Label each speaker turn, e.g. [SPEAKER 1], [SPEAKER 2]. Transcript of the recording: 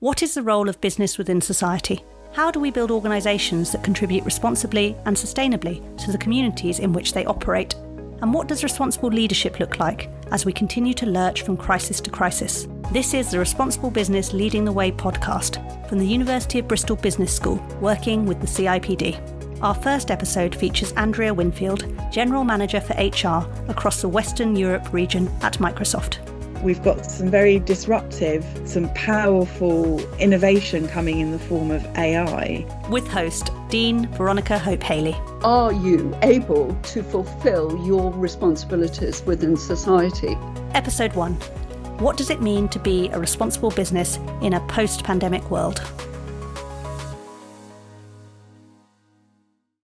[SPEAKER 1] What is the role of business within society? How do we build organisations that contribute responsibly and sustainably to the communities in which they operate? And what does responsible leadership look like as we continue to lurch from crisis to crisis? This is the Responsible Business Leading the Way podcast from the University of Bristol Business School, working with the CIPD. Our first episode features Andrea Winfield, General Manager for HR across the Western Europe region at Microsoft.
[SPEAKER 2] We've got some very disruptive, some powerful innovation coming in the form of AI.
[SPEAKER 1] With host Dean Veronica Hope Hailey.
[SPEAKER 3] Are you able to fulfill your responsibilities within society?
[SPEAKER 1] Episode 1 What does it mean to be a responsible business in a post pandemic world?